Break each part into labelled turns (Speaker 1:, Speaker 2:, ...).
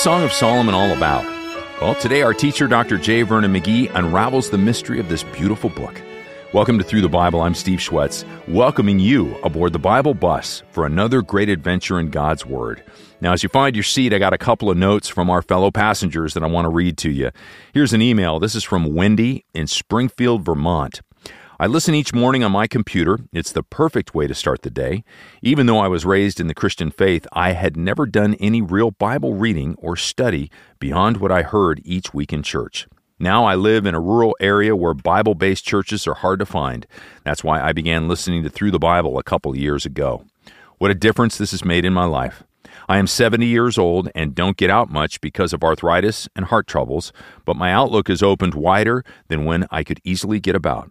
Speaker 1: Song of Solomon all about? Well, today our teacher, Dr. J. Vernon McGee, unravels the mystery of this beautiful book. Welcome to Through the Bible. I'm Steve Schwetz, welcoming you aboard the Bible bus for another great adventure in God's Word. Now, as you find your seat, I got a couple of notes from our fellow passengers that I want to read to you. Here's an email. This is from Wendy in Springfield, Vermont. I listen each morning on my computer. It's the perfect way to start the day. Even though I was raised in the Christian faith, I had never done any real Bible reading or study beyond what I heard each week in church. Now I live in a rural area where Bible based churches are hard to find. That's why I began listening to Through the Bible a couple years ago. What a difference this has made in my life. I am 70 years old and don't get out much because of arthritis and heart troubles, but my outlook is opened wider than when I could easily get about.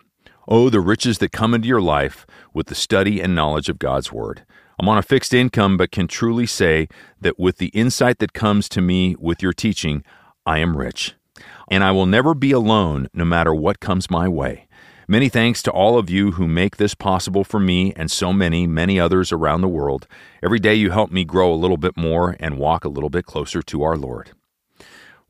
Speaker 1: Oh, the riches that come into your life with the study and knowledge of God's Word. I'm on a fixed income, but can truly say that with the insight that comes to me with your teaching, I am rich. And I will never be alone no matter what comes my way. Many thanks to all of you who make this possible for me and so many, many others around the world. Every day you help me grow a little bit more and walk a little bit closer to our Lord.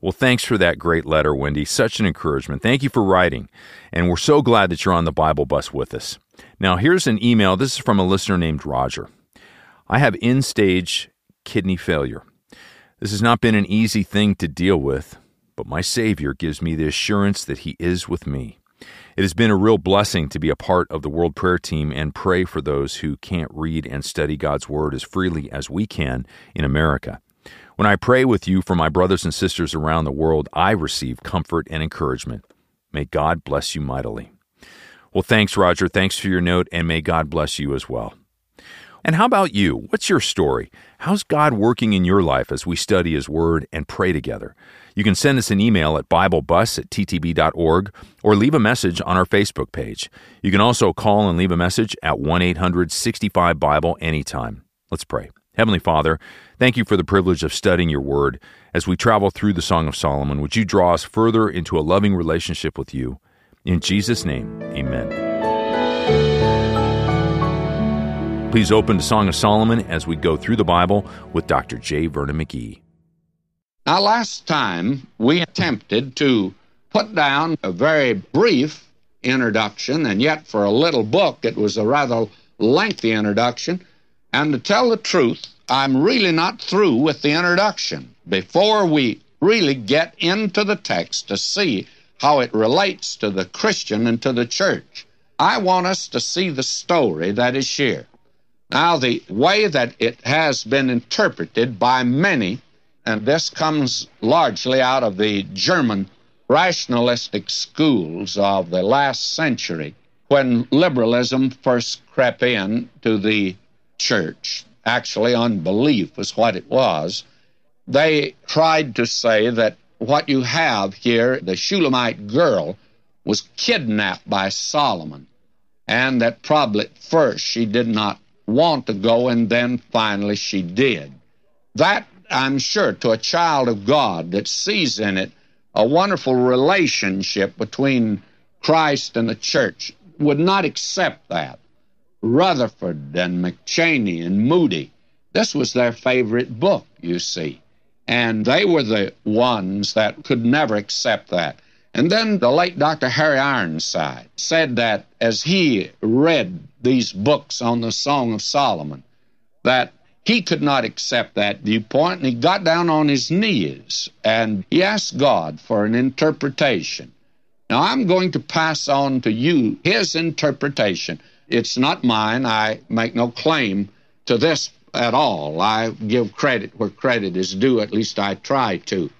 Speaker 1: Well, thanks for that great letter, Wendy. Such an encouragement. Thank you for writing. And we're so glad that you're on the Bible bus with us. Now, here's an email. This is from a listener named Roger. I have end stage kidney failure. This has not been an easy thing to deal with, but my Savior gives me the assurance that He is with me. It has been a real blessing to be a part of the World Prayer Team and pray for those who can't read and study God's Word as freely as we can in America. When I pray with you for my brothers and sisters around the world, I receive comfort and encouragement. May God bless you mightily. Well, thanks, Roger. Thanks for your note, and may God bless you as well. And how about you? What's your story? How's God working in your life as we study His Word and pray together? You can send us an email at BibleBus at ttb.org or leave a message on our Facebook page. You can also call and leave a message at 1 800 65 Bible anytime. Let's pray. Heavenly Father, thank you for the privilege of studying your word. As we travel through the Song of Solomon, would you draw us further into a loving relationship with you? In Jesus' name, amen. Please open to Song of Solomon as we go through the Bible with Dr. J. Vernon McGee.
Speaker 2: Now, last time we attempted to put down a very brief introduction, and yet for a little book, it was a rather lengthy introduction and to tell the truth, I'm really not through with the introduction. Before we really get into the text to see how it relates to the Christian and to the church, I want us to see the story that is here. Now, the way that it has been interpreted by many, and this comes largely out of the German rationalistic schools of the last century, when liberalism first crept in to the church. Actually, unbelief was what it was. They tried to say that what you have here, the Shulamite girl, was kidnapped by Solomon, and that probably at first she did not want to go, and then finally she did. That, I'm sure, to a child of God that sees in it a wonderful relationship between Christ and the church, would not accept that. Rutherford and McCheyne and Moody. This was their favorite book, you see. And they were the ones that could never accept that. And then the late Dr. Harry Ironside said that as he read these books on the Song of Solomon, that he could not accept that viewpoint, and he got down on his knees and he asked God for an interpretation. Now, I'm going to pass on to you his interpretation it's not mine. I make no claim to this at all. I give credit where credit is due, at least I try to.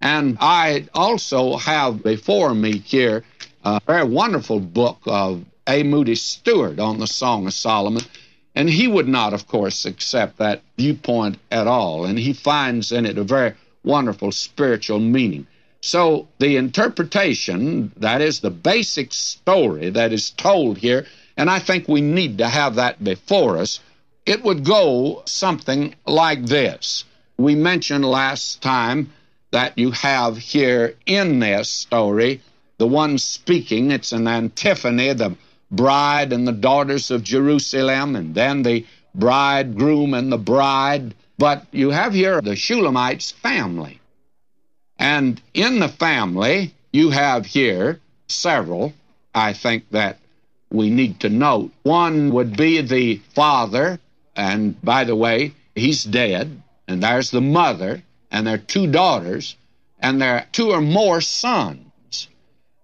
Speaker 2: And I also have before me here a very wonderful book of A. Moody Stuart on the Song of Solomon. And he would not, of course, accept that viewpoint at all. And he finds in it a very wonderful spiritual meaning. So the interpretation, that is the basic story that is told here, and I think we need to have that before us. It would go something like this. We mentioned last time that you have here in this story the one speaking, it's an antiphony, the bride and the daughters of Jerusalem, and then the bridegroom and the bride. But you have here the Shulamites family. And in the family, you have here several, I think, that we need to note. One would be the father, and by the way, he's dead, and there's the mother, and there are two daughters, and there are two or more sons.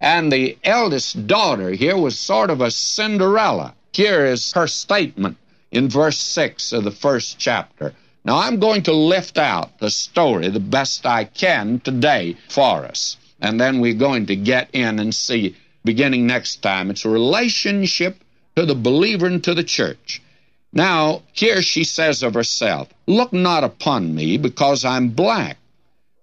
Speaker 2: And the eldest daughter here was sort of a Cinderella. Here is her statement in verse 6 of the first chapter. Now, I'm going to lift out the story the best I can today for us. And then we're going to get in and see, beginning next time, it's a relationship to the believer and to the church. Now, here she says of herself, Look not upon me because I'm black.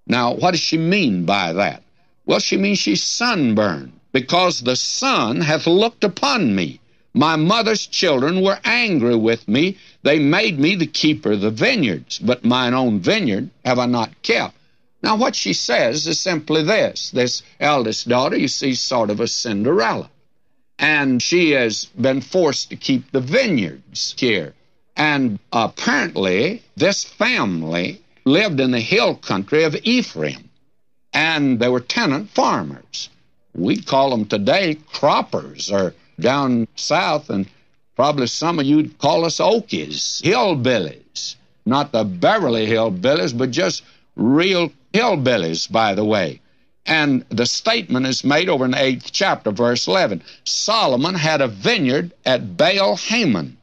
Speaker 2: Now, what does she mean by that? Well, she means she's sunburned because the sun hath looked upon me. My mother's children were angry with me. They made me the keeper of the vineyards, but mine own vineyard have I not kept. Now, what she says is simply this this eldest daughter, you see, sort of a Cinderella and she has been forced to keep the vineyards here. And apparently, this family lived in the hill country of Ephraim, and they were tenant farmers. We'd call them today croppers, or down south, and probably some of you'd call us Okies, hillbillies. Not the Beverly Hillbillies, but just real hillbillies, by the way. And the statement is made over in the eighth chapter, verse 11. Solomon had a vineyard at Baal Hamon.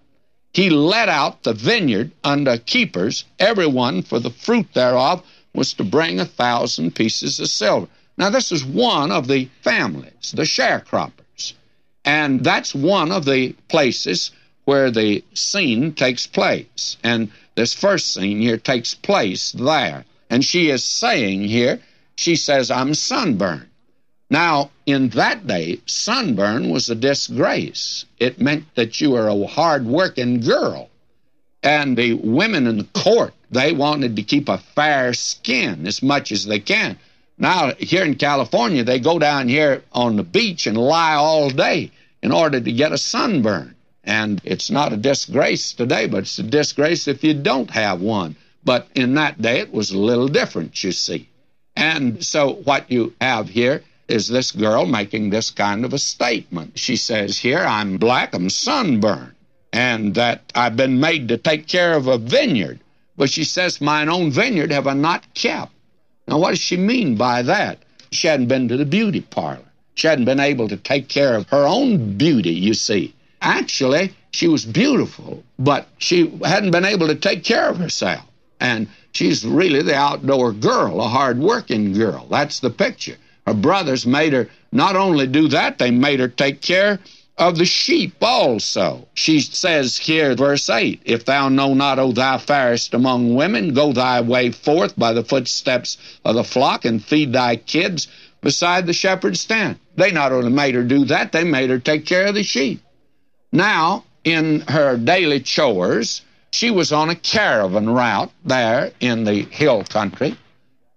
Speaker 2: He let out the vineyard unto keepers, every one for the fruit thereof was to bring a thousand pieces of silver. Now, this is one of the families, the sharecroppers. And that's one of the places where the scene takes place. And this first scene here takes place there. And she is saying here, she says, I'm sunburned. Now, in that day, sunburn was a disgrace. It meant that you were a hard working girl. And the women in the court, they wanted to keep a fair skin as much as they can. Now, here in California, they go down here on the beach and lie all day in order to get a sunburn. And it's not a disgrace today, but it's a disgrace if you don't have one. But in that day, it was a little different, you see. And so what you have here is this girl making this kind of a statement. She says, Here, I'm black, I'm sunburned, and that I've been made to take care of a vineyard. But she says, Mine own vineyard have I not kept. Now, what does she mean by that? She hadn't been to the beauty parlor. She hadn't been able to take care of her own beauty, you see. Actually, she was beautiful, but she hadn't been able to take care of herself. And She's really the outdoor girl, a hard working girl. That's the picture. Her brothers made her not only do that, they made her take care of the sheep also. She says here, verse 8, If thou know not, O thou fairest among women, go thy way forth by the footsteps of the flock and feed thy kids beside the shepherd's tent. They not only made her do that, they made her take care of the sheep. Now, in her daily chores, she was on a caravan route there in the hill country.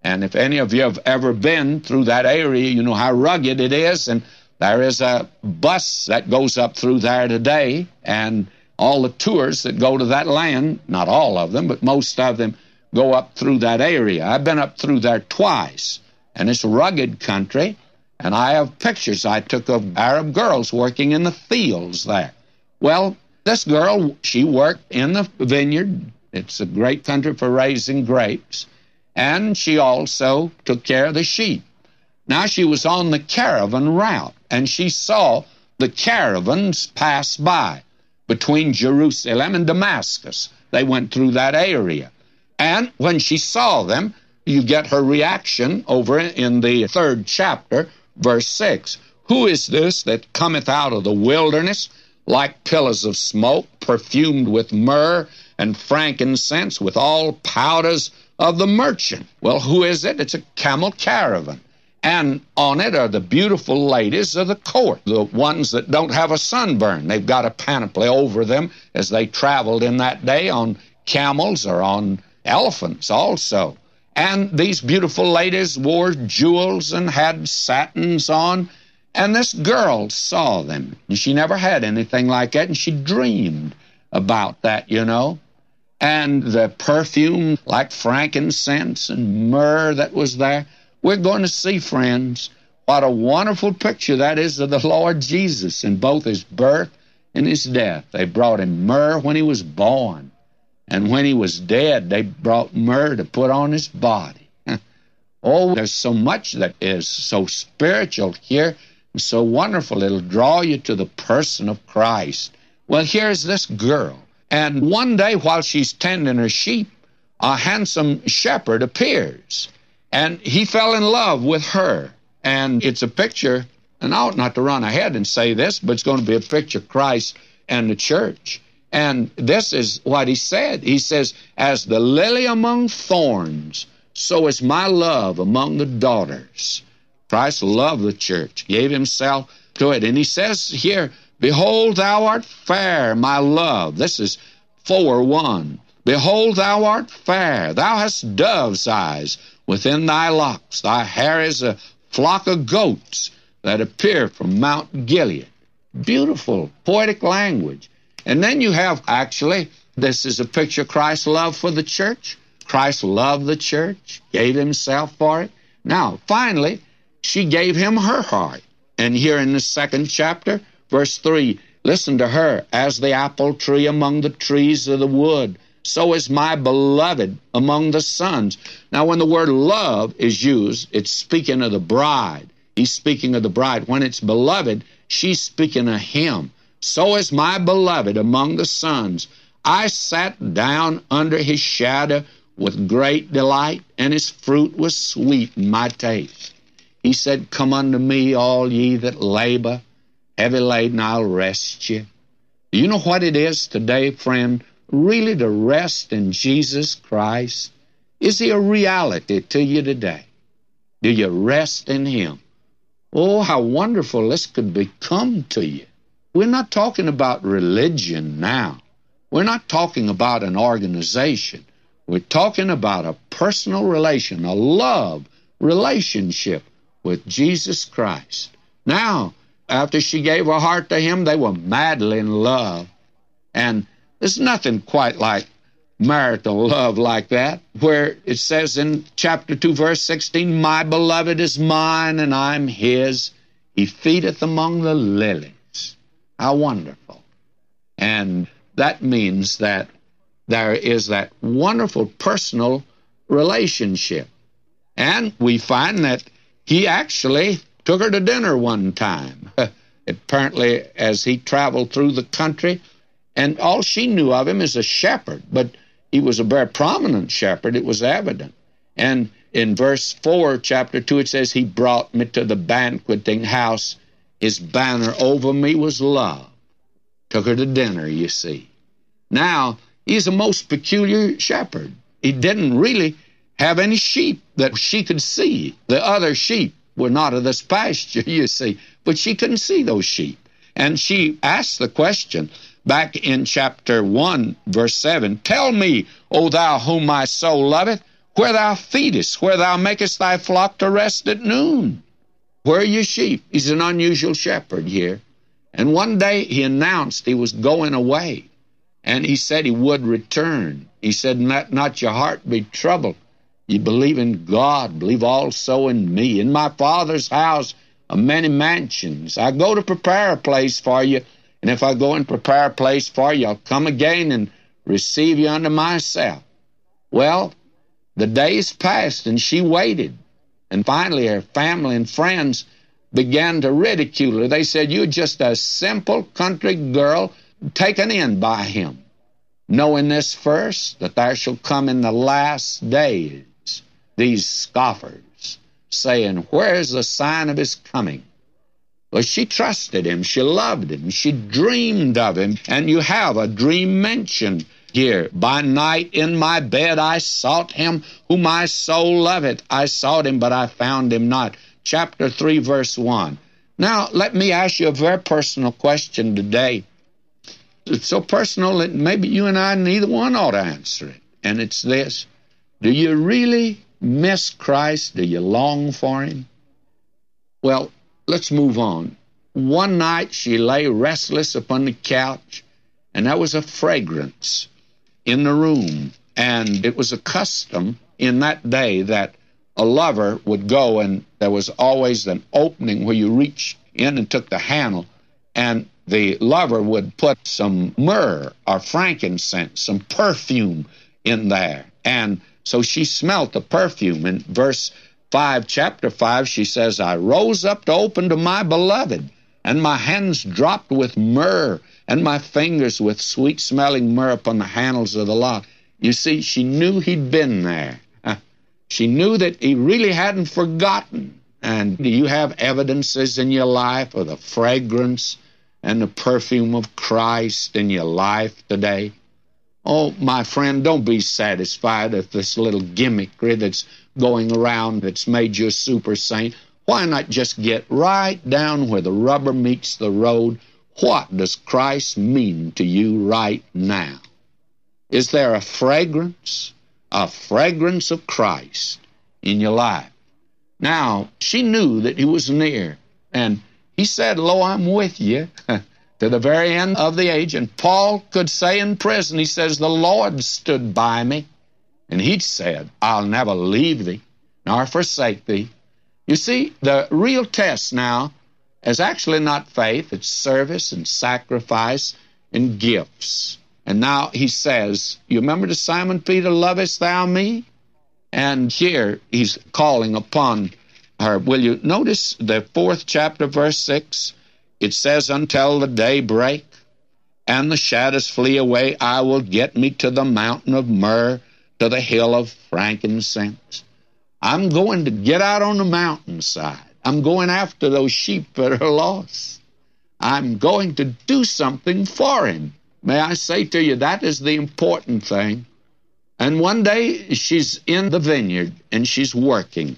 Speaker 2: And if any of you have ever been through that area, you know how rugged it is. And there is a bus that goes up through there today. And all the tours that go to that land, not all of them, but most of them, go up through that area. I've been up through there twice. And it's rugged country. And I have pictures I took of Arab girls working in the fields there. Well, this girl, she worked in the vineyard. It's a great country for raising grapes. And she also took care of the sheep. Now she was on the caravan route, and she saw the caravans pass by between Jerusalem and Damascus. They went through that area. And when she saw them, you get her reaction over in the third chapter, verse 6. Who is this that cometh out of the wilderness like pillars of smoke, perfumed with myrrh and frankincense, with all powders of the merchant. Well, who is it? It's a camel caravan. And on it are the beautiful ladies of the court, the ones that don't have a sunburn. They've got a panoply over them as they traveled in that day on camels or on elephants also. And these beautiful ladies wore jewels and had satins on and this girl saw them. She never had anything like that, and she dreamed about that, you know. and the perfume like frankincense and myrrh that was there. We're going to see, friends, what a wonderful picture that is of the Lord Jesus in both his birth and his death. They brought him myrrh when he was born, and when he was dead, they brought myrrh to put on his body. oh, there's so much that is so spiritual here and so wonderful. It'll draw you to the person of Christ. Well, here's this girl, and one day while she's tending her sheep, a handsome shepherd appears, and he fell in love with her. And it's a picture, and I ought not to run ahead and say this, but it's going to be a picture of Christ and the church. And this is what he said. He says, As the lily among thorns, so is my love among the daughters. Christ loved the church, gave himself to it. And he says here, Behold, thou art fair, my love. This is 4 1. Behold, thou art fair. Thou hast dove's eyes within thy locks. Thy hair is a flock of goats that appear from Mount Gilead. Beautiful, poetic language. And then you have actually, this is a picture of Christ's love for the church. Christ loved the church, gave himself for it. Now, finally, she gave him her heart. And here in the second chapter, verse 3, listen to her, as the apple tree among the trees of the wood, so is my beloved among the sons. Now, when the word love is used, it's speaking of the bride. He's speaking of the bride. When it's beloved, she's speaking of him. So is my beloved among the sons. I sat down under his shadow with great delight, and his fruit was sweet in my taste. He said, Come unto me, all ye that labor, heavy laden, I'll rest you. Do you know what it is today, friend? really to rest in Jesus Christ? Is He a reality to you today? Do you rest in Him? Oh, how wonderful this could become to you. We're not talking about religion now. We're not talking about an organization. We're talking about a personal relation, a love relationship with Jesus Christ. Now, after she gave her heart to him, they were madly in love. And there's nothing quite like marital love like that, where it says in chapter 2, verse 16, My beloved is mine and I'm his. He feedeth among the lilies. How wonderful. And that means that there is that wonderful personal relationship. And we find that he actually took her to dinner one time. Apparently, as he traveled through the country, and all she knew of him is a shepherd, but he was a very prominent shepherd, it was evident. And in verse 4, chapter 2, it says, He brought me to the banqueting house. His banner over me was love. Took her to dinner, you see. Now, he's a most peculiar shepherd. He didn't really have any sheep that she could see. The other sheep were not of this pasture, you see, but she couldn't see those sheep. And she asked the question, back in chapter 1, verse 7 Tell me, O thou whom my soul loveth, where thou feedest, where thou makest thy flock to rest at noon. Where are your sheep? He's an unusual shepherd here. And one day he announced he was going away. And he said he would return. He said, Let not your heart be troubled. You believe in God, believe also in me. In my Father's house are many mansions. I go to prepare a place for you. And if I go and prepare a place for you, I'll come again and receive you unto myself. Well, the days passed and she waited. And finally, her family and friends began to ridicule her. They said, You're just a simple country girl taken in by him. Knowing this first, that there shall come in the last days these scoffers, saying, Where's the sign of his coming? Well, she trusted him. She loved him. She dreamed of him. And you have a dream mentioned here. By night in my bed I sought him whom my soul loveth. I sought him, but I found him not. Chapter 3, verse 1. Now, let me ask you a very personal question today. It's so personal that maybe you and I, neither one ought to answer it. And it's this Do you really miss Christ? Do you long for him? Well, let's move on. One night she lay restless upon the couch, and there was a fragrance. in the room. And it was a custom in that day that a lover would go and there was always an opening where you reach in and took the handle and the lover would put some myrrh or frankincense, some perfume in there. And so she smelt the perfume. In verse 5, chapter 5, she says, I rose up to open to my beloved, and my hands dropped with myrrh, and my fingers with sweet smelling myrrh upon the handles of the lock. You see, she knew he'd been there. She knew that he really hadn't forgotten. And do you have evidences in your life of the fragrance and the perfume of Christ in your life today? Oh, my friend, don't be satisfied with this little gimmickry that's going around that's made you a super saint. Why not just get right down where the rubber meets the road? What does Christ mean to you right now? Is there a fragrance, a fragrance of Christ in your life? Now, she knew that he was near, and he said, Lo, I'm with you to the very end of the age. And Paul could say in prison, he says, The Lord stood by me. And he said, I'll never leave thee nor forsake thee. You see, the real test now is actually not faith, it's service and sacrifice and gifts. And now he says, You remember to Simon Peter, lovest thou me? And here he's calling upon her. Will you notice the fourth chapter, verse 6? It says, Until the day break and the shadows flee away, I will get me to the mountain of myrrh, to the hill of frankincense. I'm going to get out on the mountainside. I'm going after those sheep that are lost. I'm going to do something for him. May I say to you, that is the important thing. And one day she's in the vineyard and she's working.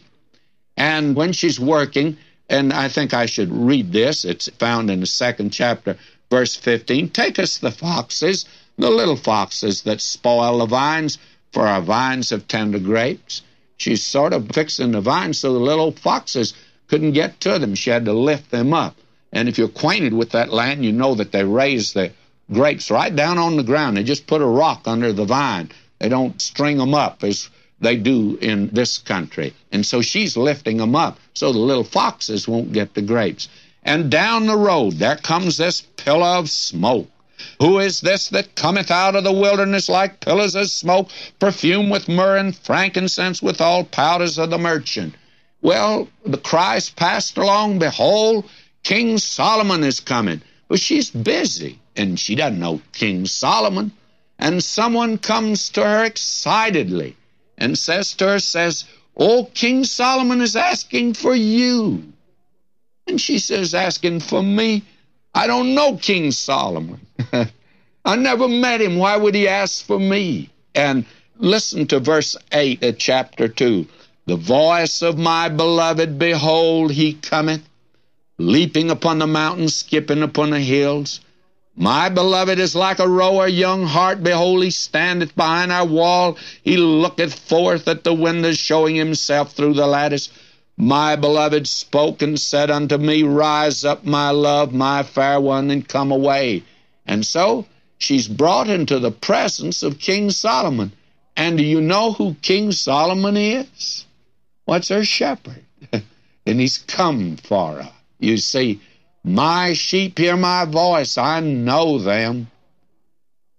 Speaker 2: And when she's working, and I think I should read this, it's found in the second chapter, verse 15 Take us the foxes, the little foxes that spoil the vines, for our vines have tender grapes. She's sort of fixing the vines so the little foxes couldn't get to them. She had to lift them up. And if you're acquainted with that land, you know that they raise the grapes right down on the ground. They just put a rock under the vine. They don't string them up as they do in this country. And so she's lifting them up so the little foxes won't get the grapes. And down the road there comes this pillar of smoke. Who is this that cometh out of the wilderness like pillars of smoke, perfumed with myrrh and frankincense, with all powders of the merchant? Well, the Christ passed along, behold, King Solomon is coming. But she's busy and she doesn't know King Solomon. And someone comes to her excitedly and her, says, Oh, King Solomon is asking for you. And she says, asking for me? I don't know King Solomon. I never met him. Why would he ask for me? And listen to verse 8 of chapter 2. The voice of my beloved, behold, he cometh, leaping upon the mountains, skipping upon the hills. My beloved is like a roer, young hart. Behold, he standeth behind our wall. He looketh forth at the windows, showing himself through the lattice. My beloved spoke and said unto me, Rise up, my love, my fair one, and come away. And so she's brought into the presence of King Solomon. And do you know who King Solomon is? What's her shepherd? and he's come for her. You see, my sheep hear my voice, I know them,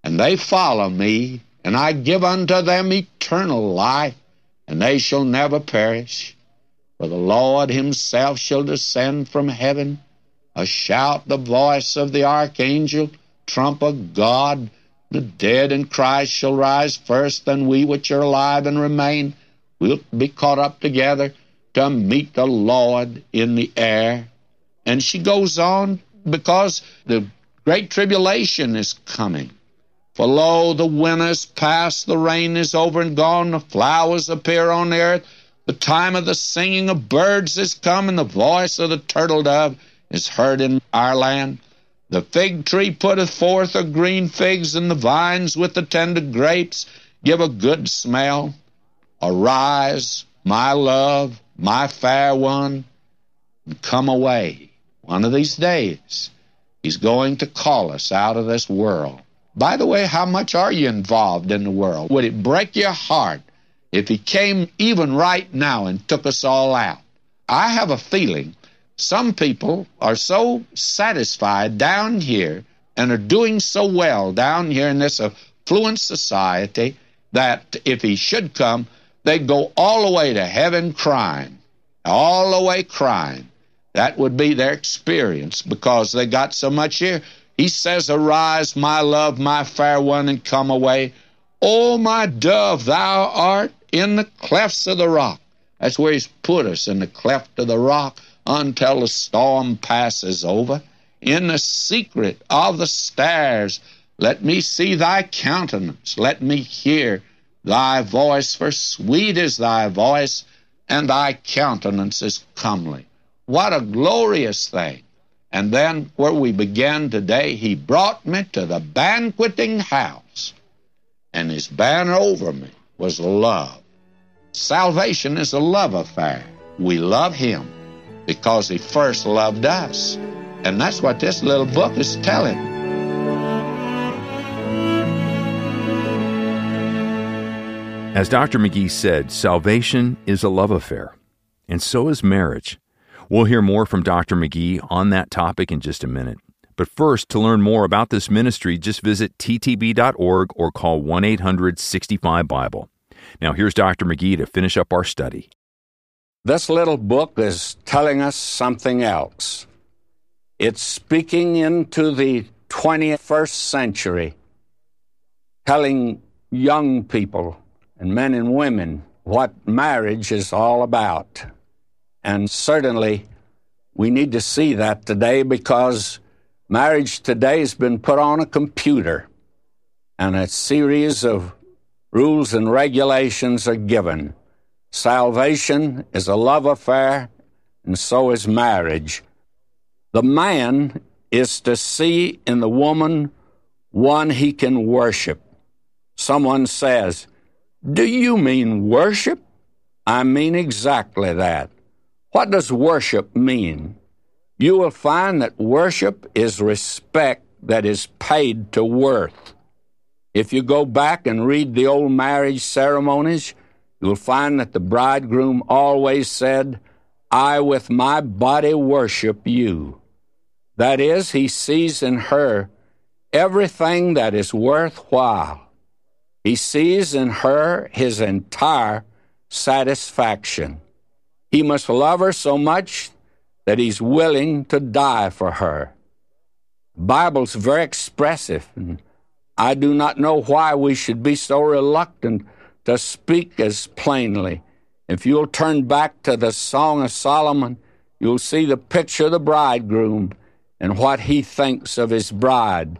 Speaker 2: and they follow me, and I give unto them eternal life, and they shall never perish. For the Lord himself shall descend from heaven, a shout, the voice of the archangel, trump of God. The dead in Christ shall rise first, and we which are alive and remain will be caught up together to meet the Lord in the air. And she goes on because the great tribulation is coming. For lo, the winter is past, the rain is over and gone, the flowers appear on the earth, the time of the singing of birds is come, and the voice of the turtle dove is heard in our land. The fig tree putteth forth her green figs, and the vines with the tender grapes give a good smell. Arise, my love, my fair one, and come away one of these days, He's going to call us out of this world. By the way, how much are you involved in the world? Would it break your heart if He came even right now and took us all out? I have a feeling some people are so satisfied down here and are doing so well down here in this affluent society that if He should come, they'd go all the way to heaven crying, all the way crying. That would be their experience because they got so much here. He says, Arise, my love, my fair one, and come away. O my dove, thou art in the clefts of the rock. That's where he's put us, in the cleft of the rock, until the storm passes over. In the secret of the stairs, let me see thy countenance. Let me hear thy voice, for sweet is thy voice, and thy countenance is comely. What a glorious thing! And then, where we began today, he brought me to the banqueting house, and his banner over me was love. Salvation is a love affair. We love him because he first loved us. And that's what this little book is telling.
Speaker 1: As Dr. McGee said, salvation is a love affair, and so is marriage. We'll hear more from Dr. McGee on that topic in just a minute. But first, to learn more about this ministry, just visit ttb.org or call 1 800 65 Bible. Now, here's Dr. McGee to finish up our study.
Speaker 2: This little book is telling us something else. It's speaking into the 21st century, telling young people and men and women what marriage is all about. And certainly, we need to see that today because marriage today has been put on a computer and a series of rules and regulations are given. Salvation is a love affair, and so is marriage. The man is to see in the woman one he can worship. Someone says, Do you mean worship? I mean exactly that. What does worship mean? You will find that worship is respect that is paid to worth. If you go back and read the old marriage ceremonies, you'll find that the bridegroom always said, I with my body worship you. That is, he sees in her everything that is worthwhile. He sees in her his entire satisfaction. He must love her so much that he's willing to die for her. The Bible's very expressive, and I do not know why we should be so reluctant to speak as plainly. If you'll turn back to the Song of Solomon, you'll see the picture of the bridegroom and what he thinks of his bride.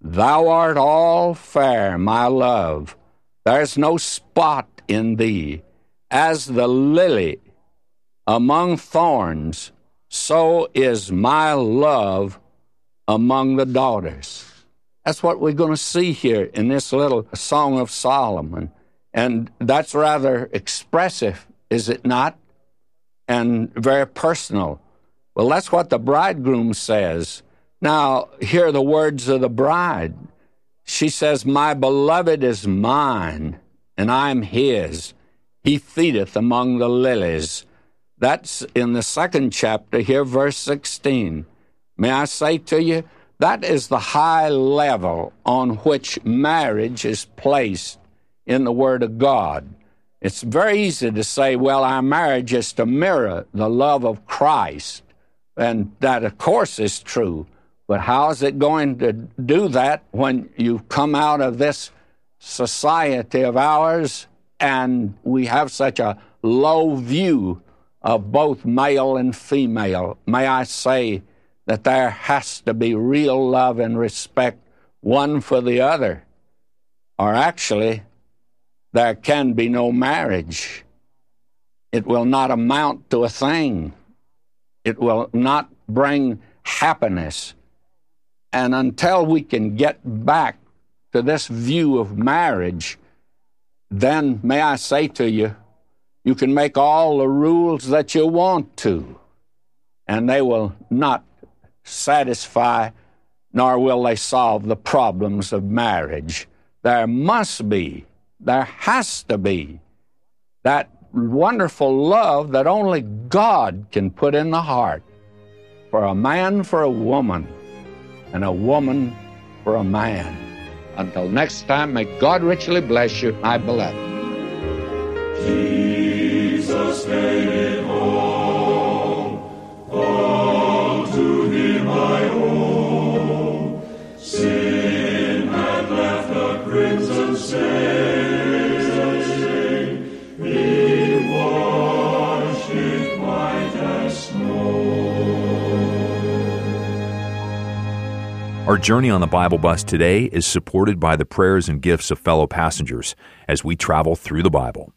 Speaker 2: Thou art all fair, my love. There's no spot in thee. As the lily among thorns, so is my love among the daughters. That's what we're going to see here in this little Song of Solomon. And that's rather expressive, is it not? And very personal. Well, that's what the bridegroom says. Now, hear the words of the bride. She says, My beloved is mine, and I'm his. He feedeth among the lilies. That's in the second chapter here, verse 16. May I say to you, that is the high level on which marriage is placed in the Word of God. It's very easy to say, well, our marriage is to mirror the love of Christ. And that, of course, is true. But how is it going to do that when you come out of this society of ours and we have such a low view of both male and female, may I say that there has to be real love and respect one for the other, or actually, there can be no marriage. It will not amount to a thing. It will not bring happiness. And until we can get back to this view of marriage, then may I say to you, you can make all the rules that you want to, and they will not satisfy nor will they solve the problems of marriage. There must be, there has to be, that wonderful love that only God can put in the heart for a man for a woman and a woman for a man. Until next time, may God richly bless you, my beloved.
Speaker 1: Our journey on the Bible Bus today is supported by the prayers and gifts of fellow passengers as we travel through the Bible.